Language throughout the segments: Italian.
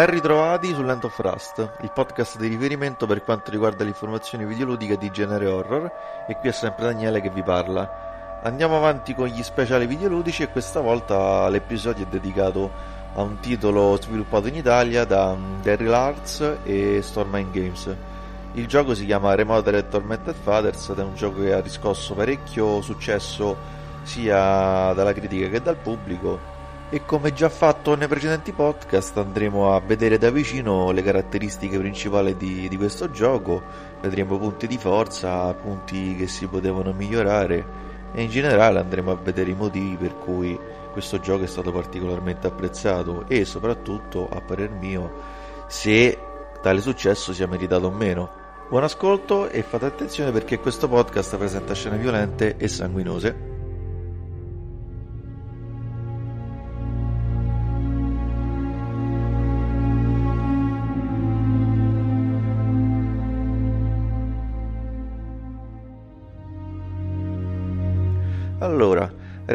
Ben ritrovati su Land of Rust, il podcast di riferimento per quanto riguarda l'informazione videoludica di genere horror, e qui è sempre Daniele che vi parla. Andiamo avanti con gli speciali videoludici e questa volta l'episodio è dedicato a un titolo sviluppato in Italia da Daryl Arts e Stormine Games. Il gioco si chiama Remote Tormented Fathers ed è un gioco che ha riscosso parecchio successo sia dalla critica che dal pubblico e come già fatto nei precedenti podcast andremo a vedere da vicino le caratteristiche principali di, di questo gioco, vedremo punti di forza, punti che si potevano migliorare e in generale andremo a vedere i motivi per cui questo gioco è stato particolarmente apprezzato e soprattutto, a parer mio, se tale successo sia meritato o meno. Buon ascolto e fate attenzione perché questo podcast presenta scene violente e sanguinose.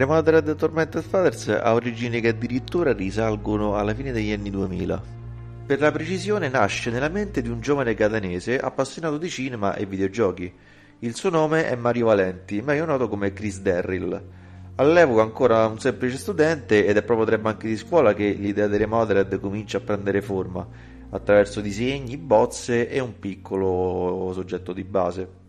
Allora, Remodeled Tormented Fathers ha origini che addirittura risalgono alla fine degli anni 2000. Per la precisione nasce nella mente di un giovane catanese appassionato di cinema e videogiochi. Il suo nome è Mario Valenti, meglio noto come Chris Derrill. All'epoca ancora un semplice studente ed è proprio tra i banchi di scuola che l'idea di Remodeled comincia a prendere forma, attraverso disegni, bozze e un piccolo soggetto di base.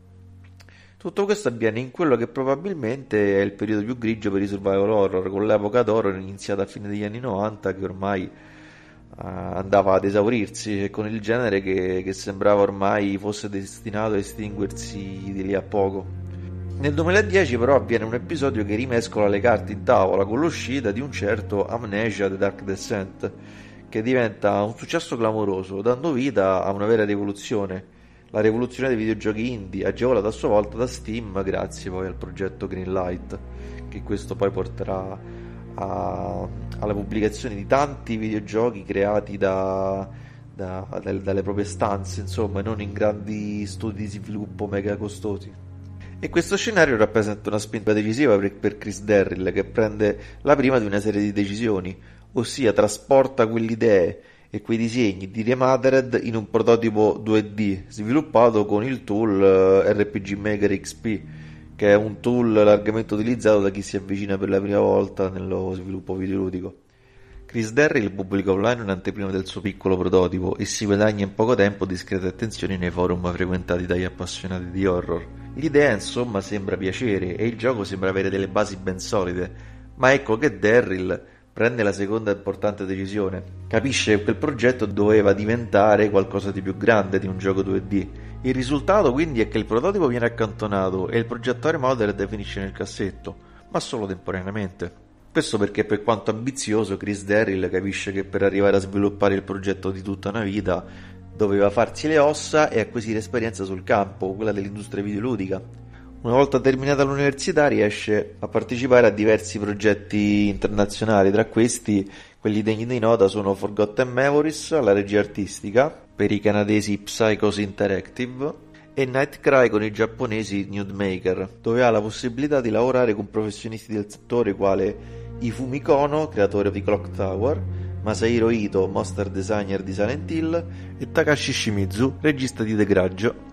Tutto questo avviene in quello che probabilmente è il periodo più grigio per i survival horror, con l'epoca d'oro iniziata a fine degli anni 90 che ormai uh, andava ad esaurirsi e con il genere che, che sembrava ormai fosse destinato a estinguersi di lì a poco. Nel 2010 però avviene un episodio che rimescola le carte in tavola con l'uscita di un certo Amnesia The Dark Descent, che diventa un successo clamoroso, dando vita a una vera rivoluzione la rivoluzione dei videogiochi indie, agevolata a sua volta da Steam grazie poi al progetto Greenlight, che questo poi porterà a, alla pubblicazione di tanti videogiochi creati da, da, dalle, dalle proprie stanze, insomma, non in grandi studi di sviluppo mega costosi. E questo scenario rappresenta una spinta decisiva per, Chris Derrill, che prende la prima di una serie di decisioni, ossia trasporta quelle idee e quei disegni di Remastered in un prototipo 2D sviluppato con il tool eh, RPG Maker XP che è un tool largamente utilizzato da chi si avvicina per la prima volta nello sviluppo videoludico. Chris Derrill pubblica online un'anteprima del suo piccolo prototipo e si guadagna in poco tempo discrete attenzioni nei forum frequentati dagli appassionati di horror. L'idea insomma sembra piacere e il gioco sembra avere delle basi ben solide, ma ecco che Derrill prende la seconda importante decisione. Capisce che quel progetto doveva diventare qualcosa di più grande di un gioco 2D. Il risultato quindi è che il prototipo viene accantonato e il progettore Mothered finisce nel cassetto, ma solo temporaneamente. Questo perché per quanto ambizioso Chris Derrill capisce che per arrivare a sviluppare il progetto di tutta una vita doveva farsi le ossa e acquisire esperienza sul campo, quella dell'industria videoludica, una volta terminata l'università riesce a partecipare a diversi progetti internazionali, tra questi quelli degni di nota sono Forgotten Memories alla regia artistica per i canadesi Psychos Interactive e Nightcry con i giapponesi Nudemaker, dove ha la possibilità di lavorare con professionisti del settore quale Ifumi Kono, creatore di Clock Tower, Masahiro Ito, monster designer di Silent Hill e Takashi Shimizu, regista di The Grudge,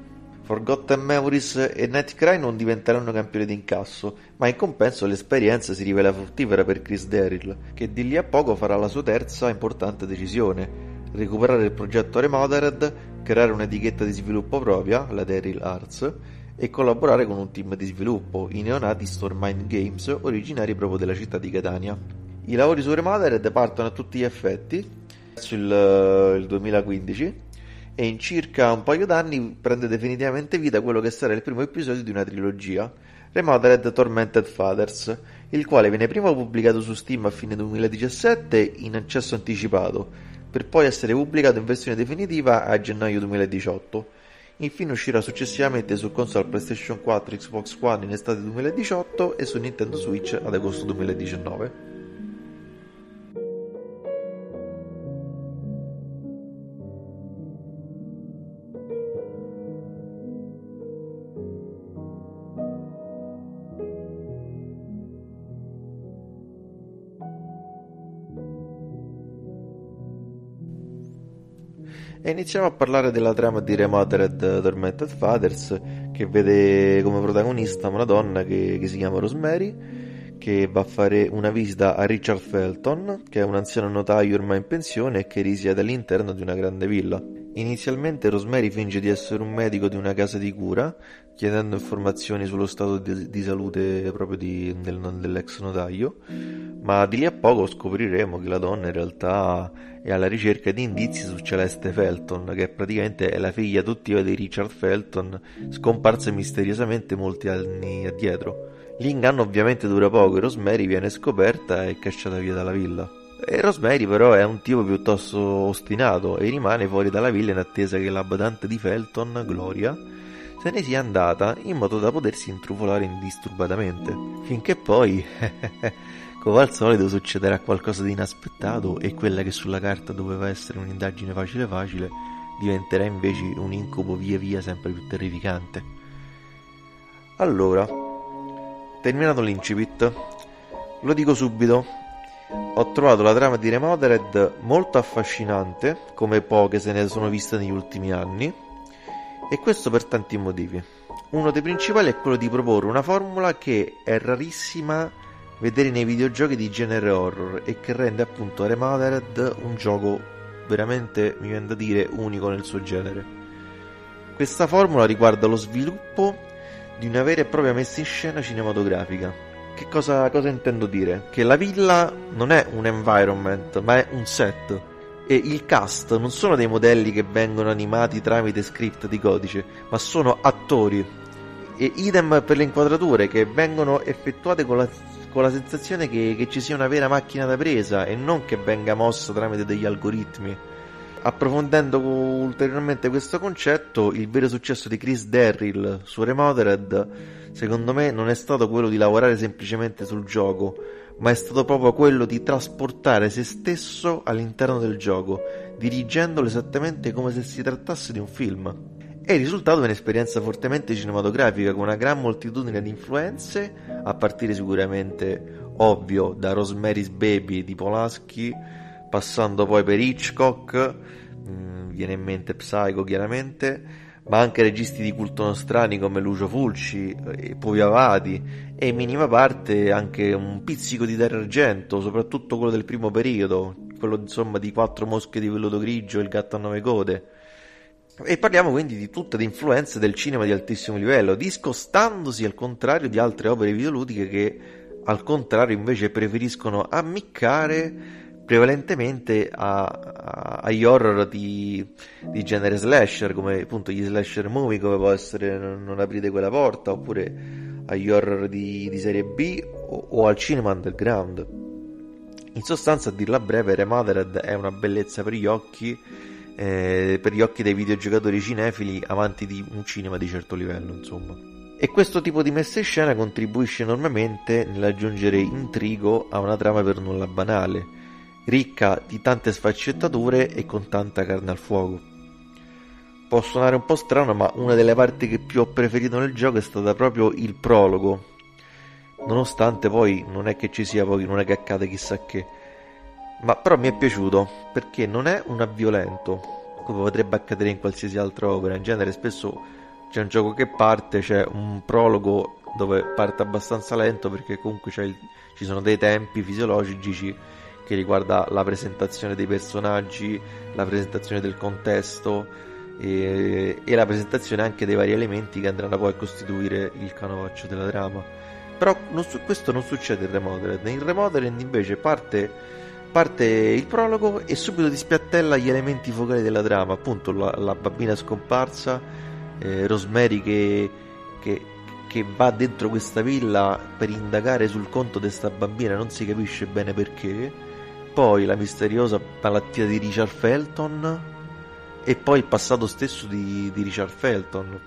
Forgotten Memories e Nightcry non diventeranno campioni d'incasso, ma in compenso l'esperienza si rivela fruttifera per Chris Derrill, che di lì a poco farà la sua terza importante decisione: recuperare il progetto Remothered, creare un'etichetta di sviluppo propria, la Derrill Arts, e collaborare con un team di sviluppo, i neonati Stormine Games, originari proprio della città di Catania. I lavori su Remothered partono a tutti gli effetti verso il, il 2015 e in circa un paio d'anni prende definitivamente vita quello che sarà il primo episodio di una trilogia, Remodeled Tormented Fathers, il quale viene prima pubblicato su Steam a fine 2017 in accesso anticipato, per poi essere pubblicato in versione definitiva a gennaio 2018. Infine uscirà successivamente su console PlayStation 4 Xbox One in estate 2018 e su Nintendo Switch ad agosto 2019. E iniziamo a parlare della trama di Remothered Tormented Fathers, che vede come protagonista una donna che, che si chiama Rosemary, che va a fare una visita a Richard Felton, che è un anziano notaio ormai in pensione e che risiede all'interno di una grande villa. Inizialmente Rosemary finge di essere un medico di una casa di cura, chiedendo informazioni sullo stato di, di salute proprio di, del, dell'ex notaio, ma di lì a poco scopriremo che la donna in realtà è alla ricerca di indizi su Celeste Felton, che praticamente è la figlia adottiva di Richard Felton, scomparsa misteriosamente molti anni addietro. L'inganno ovviamente dura poco e Rosemary viene scoperta e cacciata via dalla villa. E Rosemary però è un tipo piuttosto ostinato e rimane fuori dalla villa in attesa che la badante di Felton, Gloria, se ne sia andata in modo da potersi intrufolare indisturbatamente. Finché poi, come al solito, succederà qualcosa di inaspettato e quella che sulla carta doveva essere un'indagine facile facile diventerà invece un incubo via via sempre più terrificante. Allora, Terminato l'incipit, lo dico subito, ho trovato la trama di Remothered molto affascinante, come poche se ne sono viste negli ultimi anni, e questo per tanti motivi. Uno dei principali è quello di proporre una formula che è rarissima vedere nei videogiochi di genere horror e che rende appunto Remothered un gioco veramente, mi viene da dire, unico nel suo genere. Questa formula riguarda lo sviluppo di una vera e propria messa in scena cinematografica. Che cosa, cosa intendo dire? Che la villa non è un environment, ma è un set. E il cast non sono dei modelli che vengono animati tramite script di codice, ma sono attori. E idem per le inquadrature che vengono effettuate con la, con la sensazione che, che ci sia una vera macchina da presa e non che venga mossa tramite degli algoritmi. Approfondendo ulteriormente questo concetto, il vero successo di Chris Derrill su Remothered, secondo me, non è stato quello di lavorare semplicemente sul gioco, ma è stato proprio quello di trasportare se stesso all'interno del gioco, dirigendolo esattamente come se si trattasse di un film. E il risultato è un'esperienza fortemente cinematografica con una gran moltitudine di influenze, a partire sicuramente, ovvio, da Rosemary's Baby di Polanski, passando poi per Hitchcock, mm, viene in mente Psycho chiaramente, ma anche registi di culto nostrani come Lucio Fulci eh, e Avati e in minima parte anche un pizzico di Dario Argento, soprattutto quello del primo periodo, quello insomma di Quattro mosche di velluto grigio e Il gatto a nove code. E parliamo quindi di tutte le influenze del cinema di altissimo livello, discostandosi al contrario di altre opere videoludiche che al contrario invece preferiscono ammiccare prevalentemente a, a, agli horror di, di, genere slasher, come appunto gli slasher movie, come può essere Non, non aprite quella porta, oppure agli horror di, di serie B o, o, al cinema underground. In sostanza, a dirla breve, Remothered è una bellezza per gli occhi, eh, per gli occhi dei videogiocatori cinefili avanti di un cinema di certo livello, insomma. E questo tipo di messa in scena contribuisce enormemente nell'aggiungere intrigo a una trama per nulla banale ricca di tante sfaccettature e con tanta carne al fuoco. Può suonare un po' strano, ma una delle parti che più ho preferito nel gioco è stata proprio il prologo. Nonostante poi non è che ci sia poi, non è che accade chissà che. Ma però mi è piaciuto perché non è un avviolento, come potrebbe accadere in qualsiasi altra opera. In genere spesso c'è un gioco che parte, c'è un prologo dove parte abbastanza lento perché comunque il, ci sono dei tempi fisiologici che riguarda la presentazione dei personaggi, la presentazione del contesto e, e, la presentazione anche dei vari elementi che andranno poi a costituire il canovaccio della trama. Però non su, questo non succede in Remodeled. In Remodeled invece parte, parte, il prologo e subito ti spiattella gli elementi focali della trama, appunto la, la bambina scomparsa, eh, Rosemary che, che, che va dentro questa villa per indagare sul conto di questa bambina, non si capisce bene perché poi la misteriosa malattia di Richard Felton e poi il passato stesso di, di Richard Felton.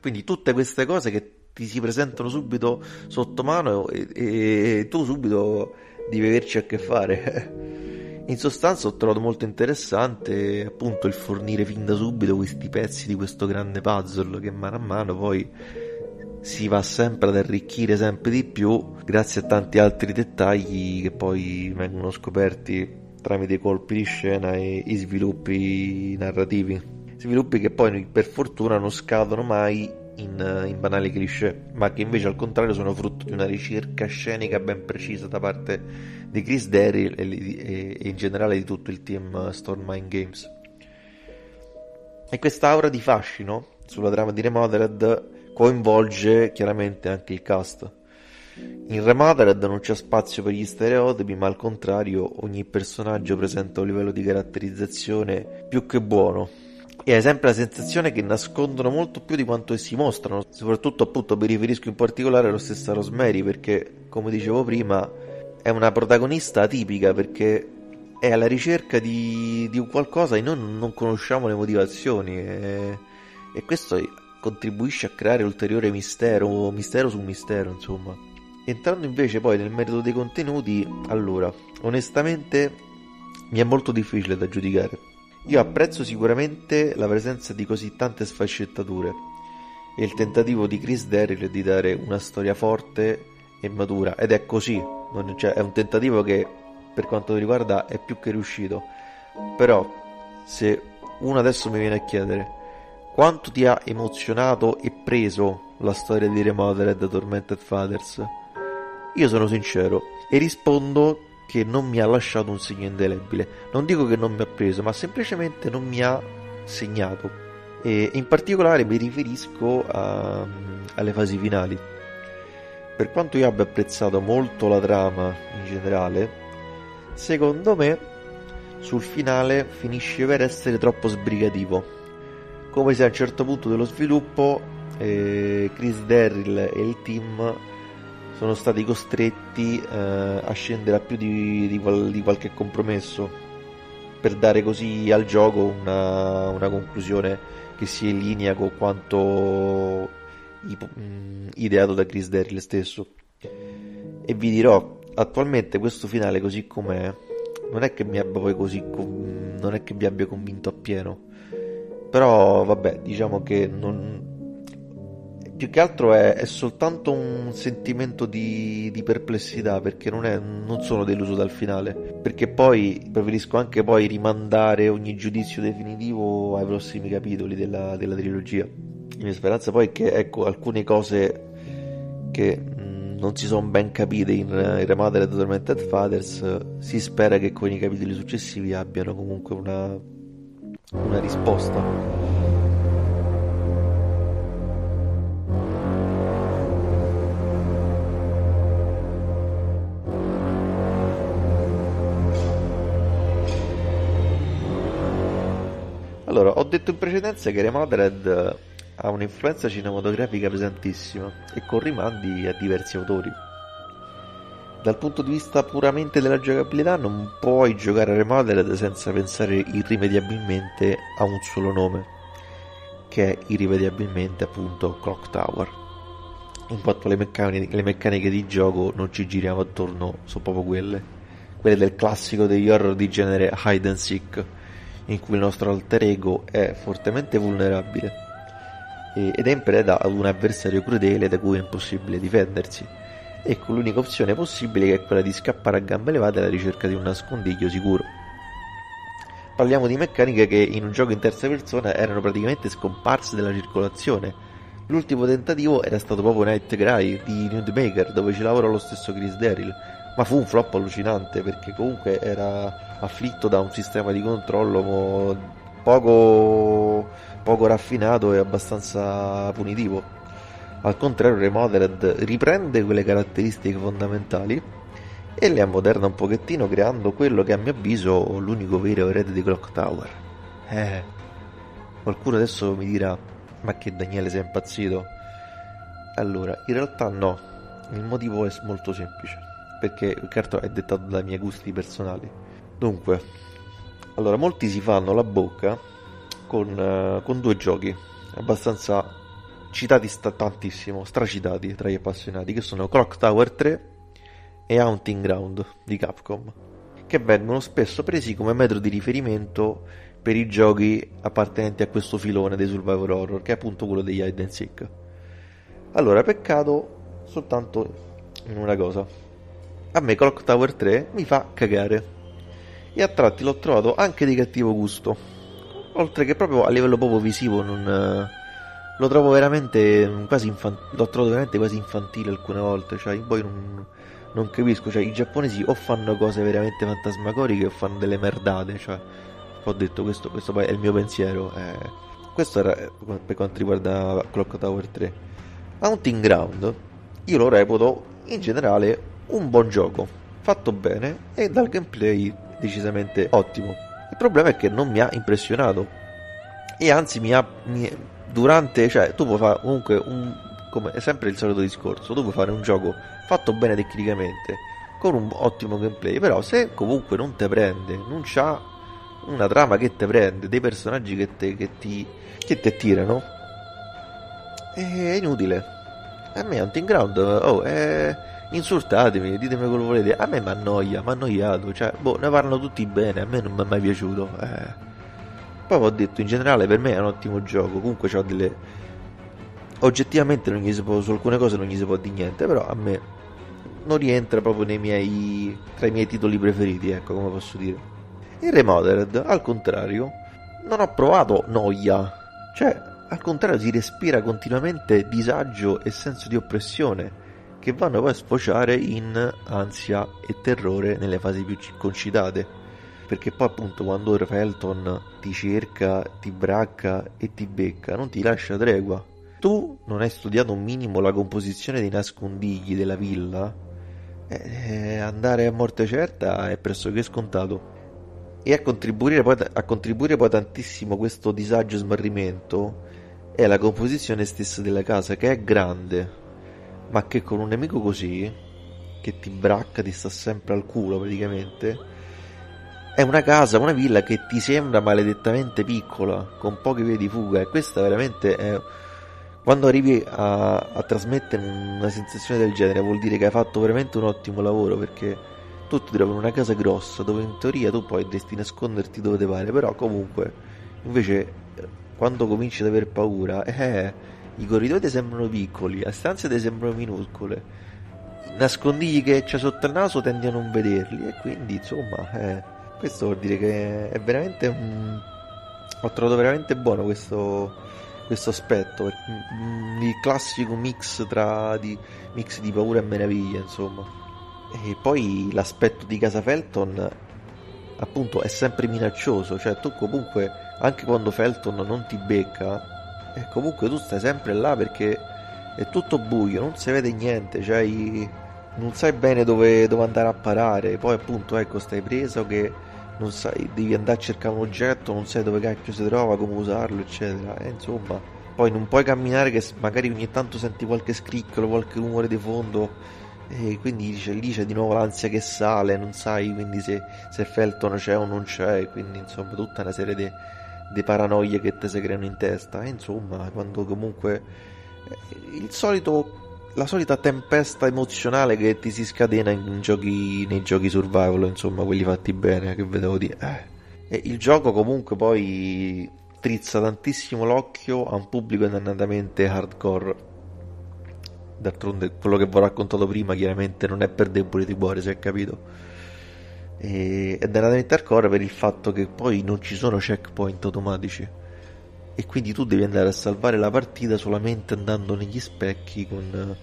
Quindi tutte queste cose che ti si presentano subito sotto mano e, e, e tu subito devi averci a che fare. In sostanza ho trovato molto interessante appunto il fornire fin da subito questi pezzi di questo grande puzzle che mano a mano poi si va sempre ad arricchire sempre di più grazie a tanti altri dettagli che poi vengono scoperti tramite colpi di scena e i sviluppi narrativi. Sviluppi che poi per fortuna non scadono mai in, in, banali cliché, ma che invece al contrario sono frutto di una ricerca scenica ben precisa da parte di Chris Derry e, e, e in generale di tutto il team Stormline Games. E questa aura di fascino sulla trama di Remodeled coinvolge chiaramente anche il cast. In Remodeled non c'è spazio per gli stereotipi, ma al contrario ogni personaggio presenta un livello di caratterizzazione più che buono. E hai sempre la sensazione che nascondono molto più di quanto si mostrano. Soprattutto appunto mi riferisco in particolare allo stesso Rosemary, perché come dicevo prima è una protagonista atipica perché è alla ricerca di, di qualcosa e noi non conosciamo le motivazioni e, e questo contribuisce a creare ulteriore mistero, mistero su mistero, insomma. Entrando invece poi nel merito dei contenuti, allora, onestamente mi è molto difficile da giudicare. Io apprezzo sicuramente la presenza di così tante sfaccettature e il tentativo di Chris Derrill di dare una storia forte e matura ed è così, cioè, è un tentativo che per quanto mi riguarda è più che riuscito. Però se uno adesso mi viene a chiedere quanto ti ha emozionato e preso la storia di Remodeled da Tormented Fathers, io sono sincero e rispondo che non mi ha lasciato un segno indelebile. Non dico che non mi ha preso, ma semplicemente non mi ha segnato. E in particolare mi riferisco a, alle fasi finali. Per quanto io abbia apprezzato molto la trama in generale, secondo me sul finale finisce per essere troppo sbrigativo. Come se a un certo punto dello sviluppo eh, Chris Darryl e il team sono stati costretti eh, a scendere a più di, di, di, qualche compromesso per dare così al gioco una, una conclusione che sia in linea con quanto Mm, ideato da Chris Darryl stesso. E vi dirò, attualmente questo finale così com'è, non è che mi abbia poi così, non è che mi abbia convinto appieno. Però vabbè, diciamo che non, più che altro è, è soltanto un sentimento di, di perplessità perché non, è, non, sono deluso dal finale. Perché poi preferisco anche poi rimandare ogni giudizio definitivo ai prossimi capitoli della, della trilogia. La mia speranza poi è che ecco, alcune cose che non si sono ben capite in, in Remodeled Tormented Fathers si spera che con i capitoli successivi abbiano comunque una, una risposta. Allora, ho detto in precedenza che Remodeled ha un'influenza cinematografica pesantissima e con rimandi a diversi autori. Dal punto di vista puramente della giocabilità non puoi giocare a Remodeled senza pensare irrimediabilmente a un solo nome, che è irrimediabilmente appunto Clock Tower. In quanto le meccaniche, le meccaniche di gioco non ci giriamo attorno, sono proprio quelle, quelle del classico degli horror di genere hide and seek, in cui il nostro alter ego è fortemente vulnerabile ed è in preda ad un avversario crudele da cui è impossibile difendersi. Ecco, l'unica opzione possibile è quella di scappare a gambe levate alla ricerca di un nascondiglio sicuro. Parliamo di meccaniche che in un gioco in terza persona erano praticamente scomparse dalla circolazione. L'ultimo tentativo era stato proprio Night Cry di Newdmaker, dove ci lavora lo stesso Chris Daryl, ma fu un flop allucinante perché comunque era afflitto da un sistema di controllo poco poco raffinato e abbastanza punitivo. Al contrario, Remodeled riprende quelle caratteristiche fondamentali e le ammoderna un pochettino creando quello che a mio avviso è l'unico vero erede di Clock Tower. Eh, qualcuno adesso mi dirà, ma che Daniele sei impazzito? Allora, in realtà no, il motivo è molto semplice, perché il cartone è dettato dai miei gusti personali. Dunque, allora, molti si fanno la bocca con, uh, con due giochi abbastanza citati sta tantissimo, stracitati tra gli appassionati, che sono Clock Tower 3 e Haunting Ground di Capcom, che vengono spesso presi come metro di riferimento per i giochi appartenenti a questo filone dei survivor horror, che è appunto quello degli hide and seek. Allora, peccato soltanto in una cosa. A me Clock Tower 3 mi fa cagare e a tratti l'ho trovato anche di cattivo gusto. Oltre che proprio a livello proprio visivo non, eh, lo trovo veramente quasi infantile, l'ho trovato veramente quasi infantile alcune volte, cioè poi non, non capisco, cioè i giapponesi o fanno cose veramente fantasmagoriche o fanno delle merdate, cioè ho detto questo, questo è il mio pensiero. Eh. Questo era eh, per quanto riguarda Clock Tower 3. Haunting Ground io lo reputo in generale un buon gioco, fatto bene e dal gameplay decisamente ottimo. Il problema è che non mi ha impressionato e anzi mi ha mi, durante, cioè tu puoi fare comunque un come è sempre il solito discorso, tu puoi fare un gioco fatto bene tecnicamente con un ottimo gameplay, però se comunque non te prende, non c'ha una trama che te prende, dei personaggi che, te, che ti che ti attirano, è inutile. A me Hunting Ground, oh, è insultatemi, ditemi quello che volete. A me mi annoia, mi ha annoiato. Cioè, boh, ne parlano tutti bene, a me non mi è mai piaciuto. Eh. Poi ho detto, in generale per me è un ottimo gioco. Comunque ho delle. Oggettivamente non gli si può, su alcune cose non gli si può dire niente, però a me non rientra proprio miei. tra i miei titoli preferiti, ecco come posso dire. Il Remodered, al contrario, non ho provato noia. Cioè, al contrario, si respira continuamente disagio e senso di oppressione che vanno poi a sfociare in ansia e terrore nelle fasi più concitate. Perché poi appunto quando Felton ti cerca, ti bracca e ti becca, non ti lascia tregua. Tu non hai studiato un minimo la composizione dei nascondigli della villa? Eh, andare a morte certa è pressoché scontato. E a contribuire, poi, a contribuire poi tantissimo questo disagio e smarrimento è la composizione stessa della casa, che è grande, ma che con un nemico così, che ti bracca, ti sta sempre al culo praticamente, è una casa, una villa che ti sembra maledettamente piccola, con poche vie di fuga, e questa veramente è... Quando arrivi a, a trasmettere una sensazione del genere vuol dire che hai fatto veramente un ottimo lavoro perché tu ti trovi in una casa grossa dove in teoria tu poi dovresti nasconderti dove ti pare, però comunque invece quando cominci ad aver paura, eh, i corridoi ti sembrano piccoli, le stanze ti sembrano minuscole, nascondigli che c'è sotto il naso tendi a non vederli e quindi insomma, eh, questo vuol dire che è veramente un... ho trovato veramente buono questo, questo aspetto, il classico mix tra di, mix di paura e meraviglia, insomma. E poi l'aspetto di Casa Felton appunto è sempre minaccioso, cioè tu comunque anche quando Felton non ti becca e comunque tu stai sempre là perché è tutto buio, non si vede niente, cioè non sai bene dove, dove, andare a parare, poi appunto ecco stai preso che non sai, devi andare a cercare un oggetto, non sai dove cacchio si trova, come usarlo, eccetera, e insomma, poi non puoi camminare che magari ogni tanto senti qualche scricchiolo, qualche rumore di fondo, e quindi dice, lì c'è di nuovo l'ansia che sale, non sai quindi se, se Felton c'è o non c'è, quindi insomma tutta una serie di di paranoie che ti si creano in testa. E insomma, quando comunque eh, il solito, la solita tempesta emozionale che ti si scatena giochi, nei giochi survival, insomma, quelli fatti bene, che vedevo dire. Eh. E il gioco comunque poi trizza tantissimo l'occhio a un pubblico dannatamente hardcore. D'altronde quello che vi ho raccontato prima chiaramente non è per deboli di cuore, si è capito e, ed era da mettere hardcore per il fatto che poi non ci sono checkpoint automatici e quindi tu devi andare a salvare la partita solamente andando negli specchi con,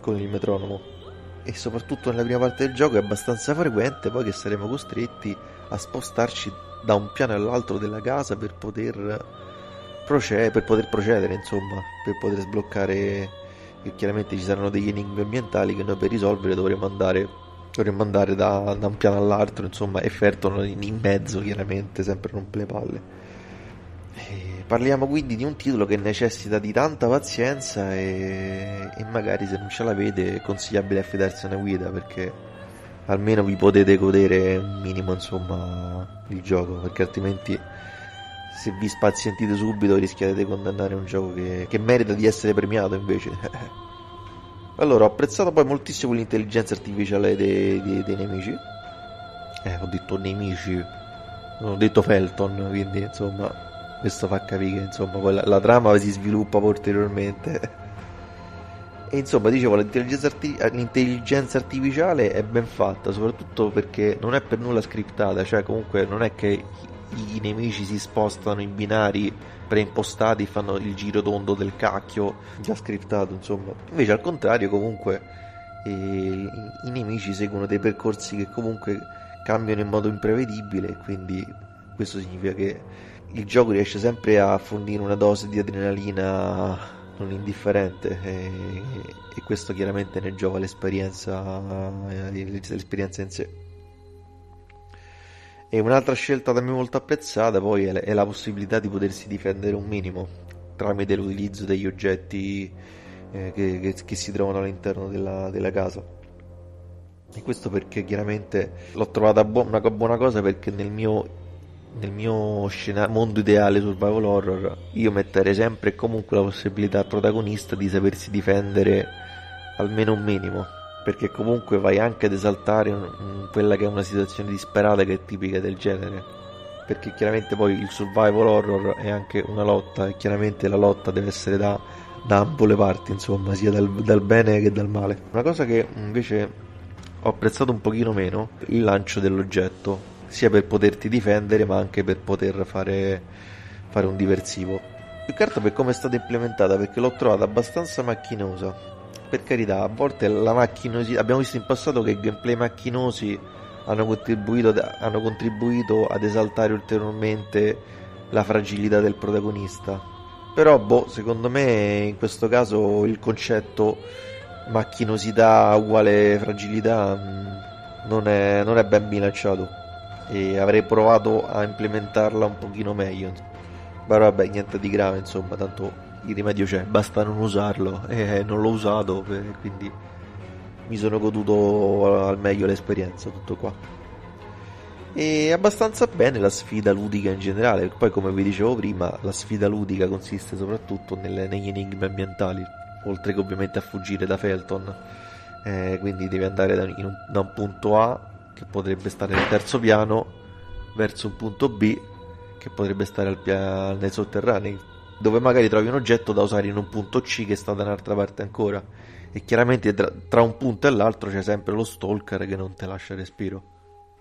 con il metronomo e soprattutto nella prima parte del gioco è abbastanza frequente poi che saremo costretti a spostarci da un piano all'altro della casa per poter, procedere, per poter procedere insomma per poter sbloccare e chiaramente ci saranno degli enigmi ambientali che noi per risolvere dovremo andare dovremmo andare da, da, un piano all'altro, insomma, e Ferton in, in mezzo, chiaramente, sempre rompe le palle. E parliamo quindi di un titolo che necessita di tanta pazienza e, e magari se non ce l'avete è consigliabile affidarsi a una guida perché almeno vi potete godere un minimo insomma il gioco perché altrimenti se vi spazientite subito rischiate di condannare un gioco che, che merita di essere premiato invece Allora, ho apprezzato poi moltissimo l'intelligenza artificiale dei, dei, dei nemici. Eh, ho detto nemici, ho detto Felton, quindi insomma, questo fa capire che insomma poi la, la trama si sviluppa ulteriormente. E insomma, dicevo, l'intelligenza, arti- l'intelligenza, artificiale è ben fatta, soprattutto perché non è per nulla scriptata, cioè comunque non è che i, i nemici si spostano in binari preimpostati, fanno il giro tondo del cacchio, già scriptato, insomma. Invece al contrario, comunque, eh, i nemici seguono dei percorsi che comunque cambiano in modo imprevedibile, quindi questo significa che il gioco riesce sempre a fornire una dose di adrenalina non indifferente e, e questo chiaramente ne giova l'esperienza, l'esperienza in sé. E un'altra scelta da me molto apprezzata poi è, è la possibilità di potersi difendere un minimo tramite l'utilizzo degli oggetti eh, che, che, che, si trovano all'interno della, della casa. E questo perché chiaramente l'ho trovata bu- una buona cosa perché nel mio nel mio scena- mondo ideale survival horror io metterei sempre e comunque la possibilità al protagonista di sapersi difendere almeno un minimo perché comunque vai anche ad esaltare un, quella che è una situazione disperata che è tipica del genere. Perché chiaramente poi il survival horror è anche una lotta e chiaramente la lotta deve essere da, da ambo le parti insomma sia dal, dal bene che dal male. Una cosa che invece ho apprezzato un pochino meno il lancio dell'oggetto sia per poterti difendere ma anche per poter fare, fare un diversivo. Più che altro per come è stata implementata perché l'ho trovata abbastanza macchinosa. Per carità, a volte la macchinosità, abbiamo visto in passato che gameplay macchinosi hanno contribuito, hanno contribuito ad esaltare ulteriormente la fragilità del protagonista. Però, boh, secondo me in questo caso il concetto macchinosità uguale fragilità mm, non è, non è ben bilanciato e avrei provato a implementarla un pochino meglio. Però vabbè, niente di grave, insomma, tanto il rimedio c'è, basta non usarlo e non l'ho usato, quindi mi sono goduto al meglio l'esperienza, tutto qua. E abbastanza bene la sfida ludica in generale, poi come vi dicevo prima, la sfida ludica consiste soprattutto nelle, negli enigmi ambientali, oltre che ovviamente a fuggire da Felton. Eh, quindi devi andare da un, da un punto A che potrebbe stare nel terzo piano verso un punto B che potrebbe stare al pia- nei sotterranei dove magari trovi un oggetto da usare in un punto C che sta da un'altra parte ancora. E chiaramente tra, tra un punto e l'altro c'è sempre lo stalker che non ti lascia respiro.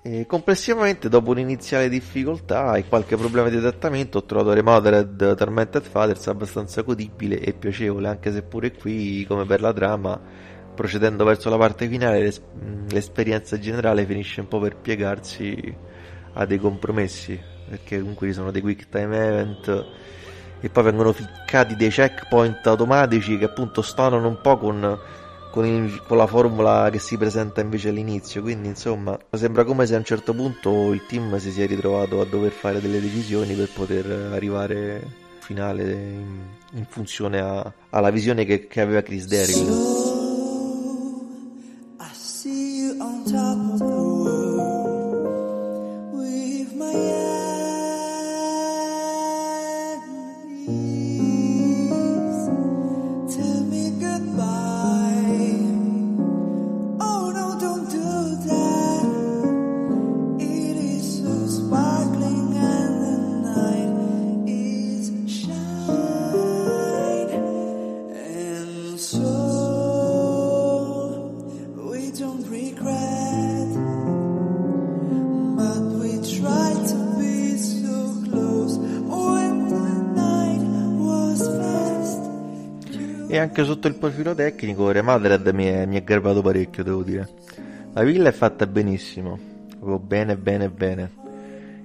E complessivamente dopo un'iniziale difficoltà e qualche problema di adattamento ho trovato Remodeled Tormented Fathers abbastanza godibile e piacevole anche se pure qui come per la trama procedendo verso la parte finale l'es- l'esperienza generale finisce un po' per piegarsi a dei compromessi perché comunque ci sono dei quick time event e poi vengono ficcati dei checkpoint automatici che appunto stonano un po' con, con, il, con, la formula che si presenta invece all'inizio. Quindi insomma sembra come se a un certo punto il team si sia ritrovato a dover fare delle decisioni per poter arrivare finale in, in funzione a, alla visione che, che aveva Chris Daryl e anche sotto il profilo tecnico Remadred mi è, mi è garbato parecchio devo dire. La villa è fatta benissimo proprio bene bene bene.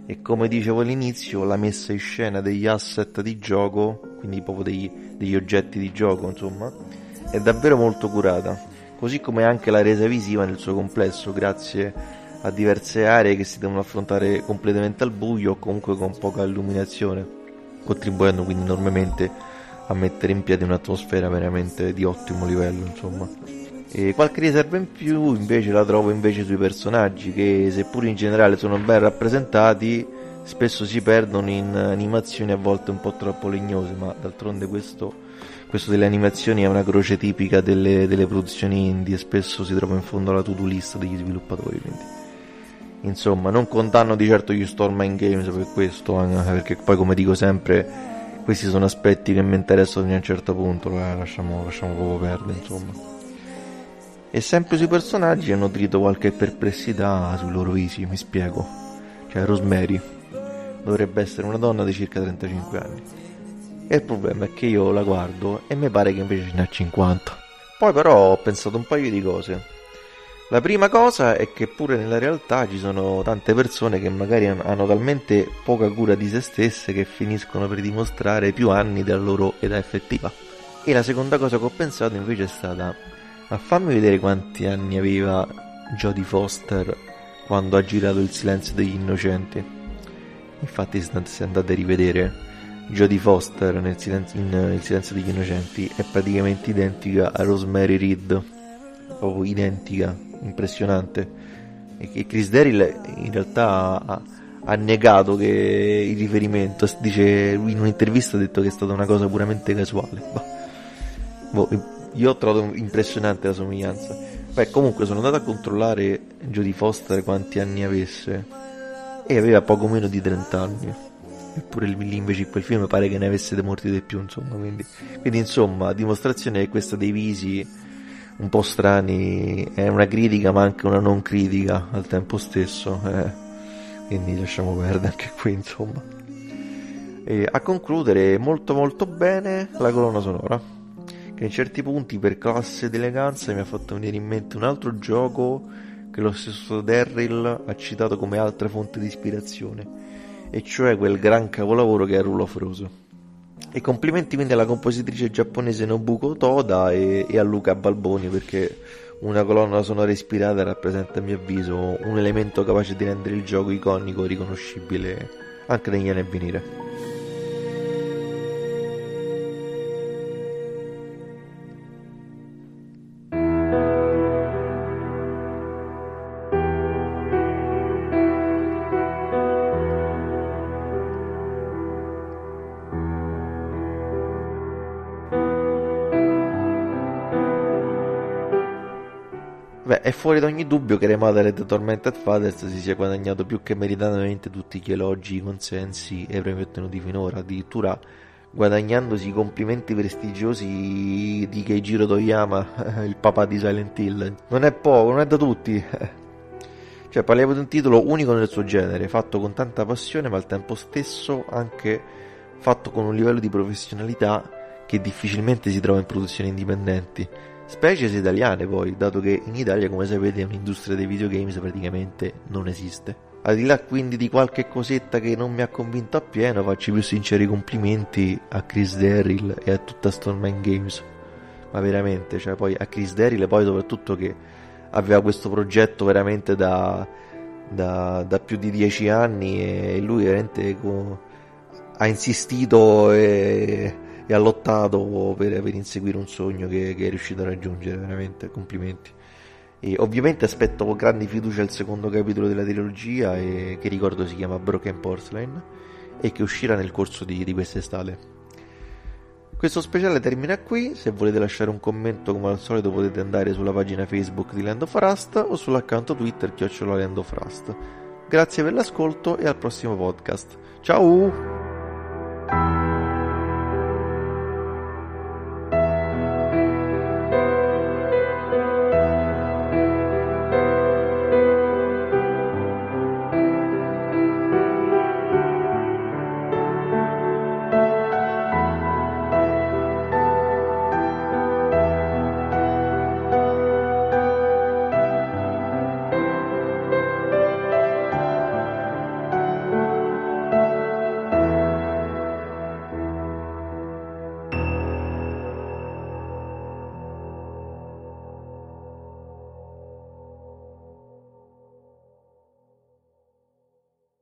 E come dicevo all'inizio la messa in scena degli asset di gioco quindi proprio degli, degli oggetti di gioco insomma è davvero molto curata. Così come anche la resa visiva nel suo complesso grazie a diverse aree che si devono affrontare completamente al buio o comunque con poca illuminazione contribuendo quindi enormemente a mettere in piedi un'atmosfera veramente di ottimo livello insomma. E qualche riserva in più invece la trovo invece sui personaggi che seppur in generale sono ben rappresentati spesso si perdono in animazioni a volte un po' troppo legnose ma d'altronde questo, questo delle animazioni è una croce tipica delle, delle produzioni indie e spesso si trova in fondo alla to-do list degli sviluppatori quindi. Insomma non condanno di certo gli Stormline Games per questo perché poi come dico sempre questi sono aspetti che mi interessano fino a un certo punto, eh, lasciamo, lasciamo poco perdere, insomma. E sempre sui personaggi ho nutrito qualche perplessità sui loro visi, mi spiego. Cioè, Rosemary dovrebbe essere una donna di circa 35 anni. E il problema è che io la guardo e mi pare che invece ce ne ha 50. Poi però ho pensato un paio di cose. La prima cosa è che pure nella realtà ci sono tante persone che magari hanno talmente poca cura di se stesse che finiscono per dimostrare più anni della loro età effettiva. E la seconda cosa che ho pensato invece è stata ma fammi vedere quanti anni aveva Jodie Foster quando ha girato Il silenzio degli innocenti. Infatti se andate a rivedere Jodie Foster nel silenzio, in Il silenzio degli innocenti è praticamente identica a Rosemary Reed, proprio identica impressionante. E Chris Daryl in realtà ha, ha negato che il riferimento, dice in un'intervista ha detto che è stata una cosa puramente casuale. Boh, io ho trovato impressionante la somiglianza. Beh, comunque sono andato a controllare Jodie Foster quanti anni avesse e aveva poco meno di 30 anni. Eppure lì invece in quel film pare che ne avesse morti di più, insomma. Quindi, quindi insomma, dimostrazione che questa dei visi un po' strani, è una critica ma anche una non critica al tempo stesso, eh. quindi lasciamo perdere anche qui insomma. E a concludere molto molto bene la colonna sonora, che in certi punti per classe ed eleganza mi ha fatto venire in mente un altro gioco che lo stesso Darryl ha citato come altra fonte di ispirazione, e cioè quel gran capolavoro che è Rule of. E complimenti quindi alla compositrice giapponese Nobuko Toda e, e a Luca Balboni perché una colonna sonora ispirata rappresenta a mio avviso un elemento capace di rendere il gioco iconico e riconoscibile anche negli anni a venire. Fuori da ogni dubbio che Remata The Tormented Fathers si sia guadagnato più che meritatamente tutti gli elogi, i consensi e i premi ottenuti finora, addirittura guadagnandosi i complimenti prestigiosi di Keijiro Toyama, il papà di Silent Hill. Non è poco, non è da tutti. cioè, parliamo di un titolo unico nel suo genere, fatto con tanta passione, ma al tempo stesso anche fatto con un livello di professionalità che difficilmente si trova in produzioni indipendenti specie se italiane poi, dato che in Italia come sapete un'industria dei videogames praticamente non esiste. Al di là quindi di qualche cosetta che non mi ha convinto appieno, faccio i più sinceri complimenti a Chris Darryl e a tutta Stormline Games. Ma veramente, cioè poi a Chris Darryl e poi soprattutto che aveva questo progetto veramente da, da, da più di dieci anni e lui veramente co- ha insistito e e ha lottato per, per inseguire un sogno che, che, è riuscito a raggiungere, veramente complimenti. E ovviamente aspetto con grande fiducia il secondo capitolo della trilogia e, che ricordo si chiama Broken Porcelain e che uscirà nel corso di, di quest'estate. Questo speciale termina qui, se volete lasciare un commento come al solito potete andare sulla pagina Facebook di Land of Rust o sull'account Twitter chiocciola Land of Rust. Grazie per l'ascolto e al prossimo podcast. Ciao!